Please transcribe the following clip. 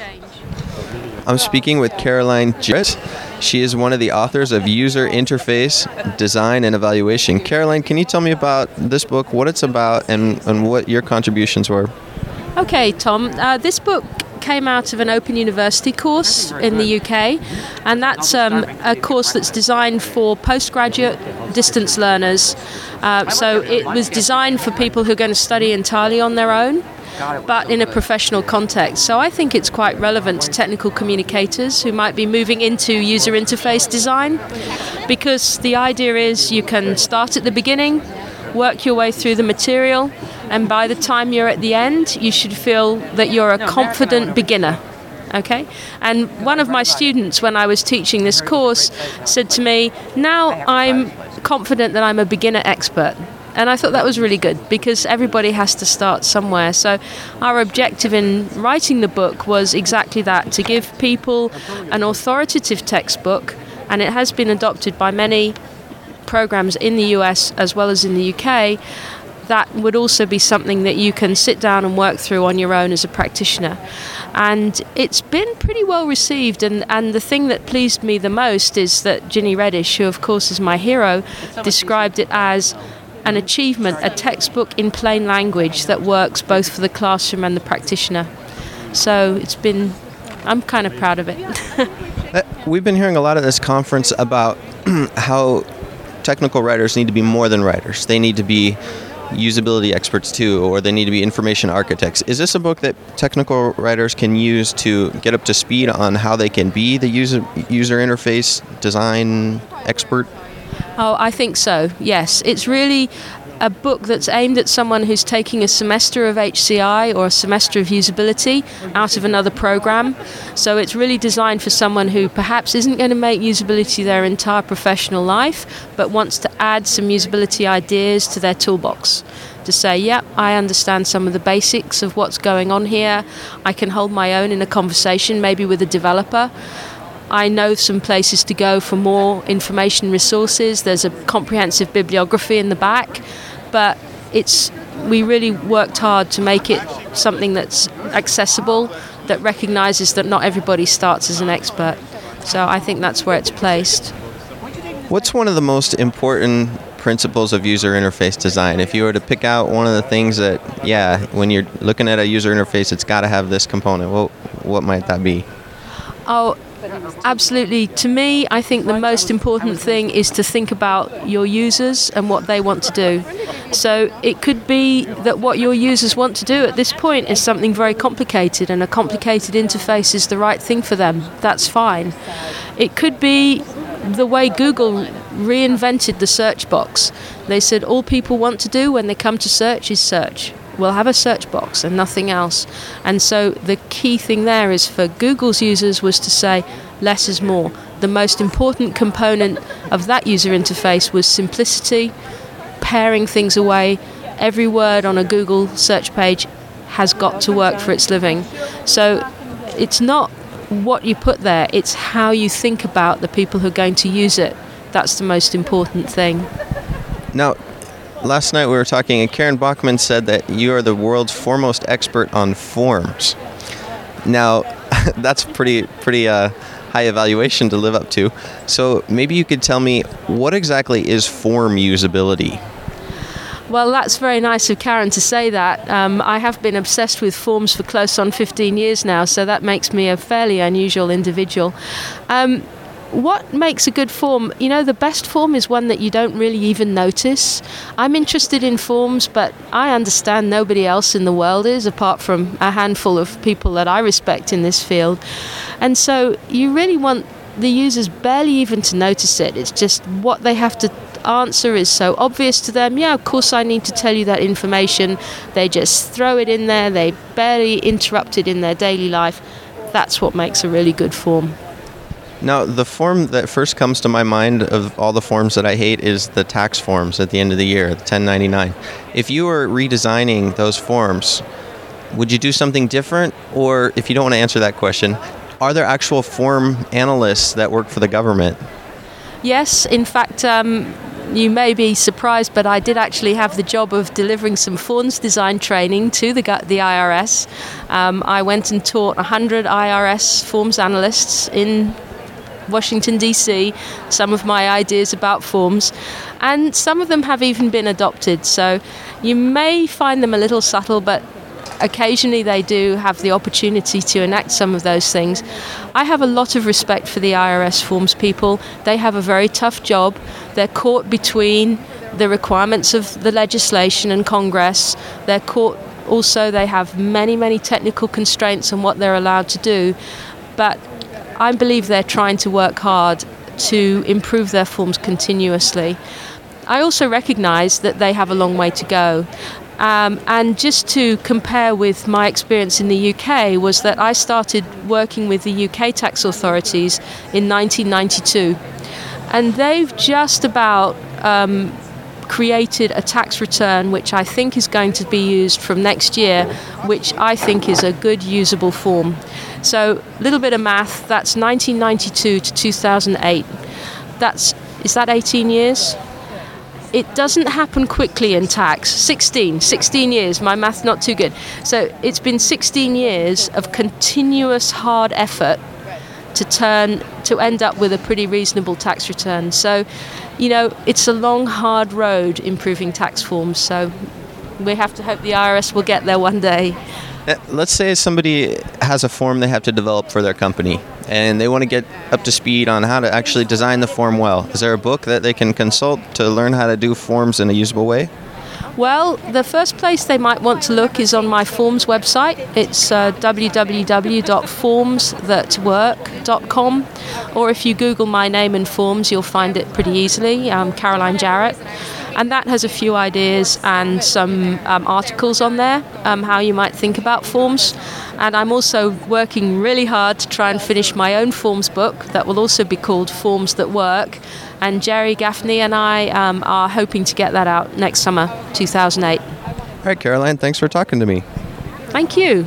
change. I'm speaking with Caroline Jarrett. She is one of the authors of User Interface Design and Evaluation. Caroline, can you tell me about this book, what it's about, and, and what your contributions were? Okay, Tom. Uh, this book came out of an Open University course in the UK, and that's um, a course that's designed for postgraduate distance learners. Uh, so it was designed for people who are going to study entirely on their own. But in a professional context. So I think it's quite relevant to technical communicators who might be moving into user interface design because the idea is you can start at the beginning, work your way through the material, and by the time you're at the end, you should feel that you're a confident beginner. Okay? And one of my students, when I was teaching this course, said to me, Now I'm confident that I'm a beginner expert. And I thought that was really good because everybody has to start somewhere. So, our objective in writing the book was exactly that to give people an authoritative textbook, and it has been adopted by many programs in the US as well as in the UK that would also be something that you can sit down and work through on your own as a practitioner. And it's been pretty well received. And, and the thing that pleased me the most is that Ginny Redish, who of course is my hero, described it as an achievement, a textbook in plain language that works both for the classroom and the practitioner. So it's been, I'm kind of proud of it. Uh, we've been hearing a lot at this conference about how technical writers need to be more than writers. They need to be usability experts too, or they need to be information architects. Is this a book that technical writers can use to get up to speed on how they can be the user user interface design expert? Oh, I think so. Yes, it's really a book that's aimed at someone who's taking a semester of HCI or a semester of usability out of another program. So it's really designed for someone who perhaps isn't going to make usability their entire professional life, but wants to add some usability ideas to their toolbox. To say, yep, yeah, I understand some of the basics of what's going on here. I can hold my own in a conversation, maybe with a developer. I know some places to go for more information resources. There's a comprehensive bibliography in the back but it's we really worked hard to make it something that's accessible, that recognizes that not everybody starts as an expert. So I think that's where it's placed. What's one of the most important principles of user interface design? If you were to pick out one of the things that, yeah, when you're looking at a user interface, it's got to have this component. What what might that be? Oh, Absolutely. To me, I think the most important thing is to think about your users and what they want to do. So it could be that what your users want to do at this point is something very complicated, and a complicated interface is the right thing for them. That's fine. It could be the way Google reinvented the search box. They said all people want to do when they come to search is search we'll have a search box and nothing else. And so the key thing there is for Google's users was to say less is more. The most important component of that user interface was simplicity, paring things away. Every word on a Google search page has got to work for its living. So it's not what you put there, it's how you think about the people who are going to use it. That's the most important thing. Now, last night we were talking, and Karen Bachman said that you are the world's foremost expert on forms. Now, that's pretty pretty uh, high evaluation to live up to. So maybe you could tell me what exactly is form usability. Well, that's very nice of Karen to say that. Um, I have been obsessed with forms for close on 15 years now, so that makes me a fairly unusual individual. Um, what makes a good form? You know, the best form is one that you don't really even notice. I'm interested in forms, but I understand nobody else in the world is, apart from a handful of people that I respect in this field. And so you really want the users barely even to notice it. It's just what they have to answer is so obvious to them. Yeah, of course, I need to tell you that information. They just throw it in there, they barely interrupt it in their daily life. That's what makes a really good form. Now, the form that first comes to my mind of all the forms that I hate is the tax forms at the end of the year, the 1099. If you were redesigning those forms, would you do something different? Or if you don't want to answer that question, are there actual form analysts that work for the government? Yes, in fact, um, you may be surprised, but I did actually have the job of delivering some forms design training to the, the IRS. Um, I went and taught 100 IRS forms analysts in Washington, D.C., some of my ideas about forms, and some of them have even been adopted. So you may find them a little subtle, but occasionally they do have the opportunity to enact some of those things. I have a lot of respect for the IRS forms people. They have a very tough job. They're caught between the requirements of the legislation and Congress. They're caught also, they have many, many technical constraints on what they're allowed to do. But I believe they're trying to work hard to improve their forms continuously. I also recognize that they have a long way to go. Um, and just to compare with my experience in the UK, was that I started working with the UK tax authorities in 1992. And they've just about um, created a tax return which I think is going to be used from next year, which I think is a good usable form. So, a little bit of math, that's 1992 to 2008. That's is that 18 years? it doesn't happen quickly in tax. 16 16 years my math's not too good. So it's been 16 years of continuous hard effort to turn to end up with a pretty reasonable tax return. So you know it's a long hard road improving tax forms. So we have to hope the IRS will get there one day let's say somebody has a form they have to develop for their company and they want to get up to speed on how to actually design the form well. Is there a book that they can consult to learn how to do forms in a usable way? Well, the first place they might want to look is on my forms website. It's uh, www.formsthatwork.com, or if you Google my name and forms, you'll find it pretty easily. Caroline Jarrett and that has a few ideas and some um, articles on there um, how you might think about forms. And i'm also working really hard to try and finish my own forms book that will also be called forms that work. And gerry gaffney and i um, are hoping to get that out next summer 2008 all right caroline thanks for talking to me. Thank you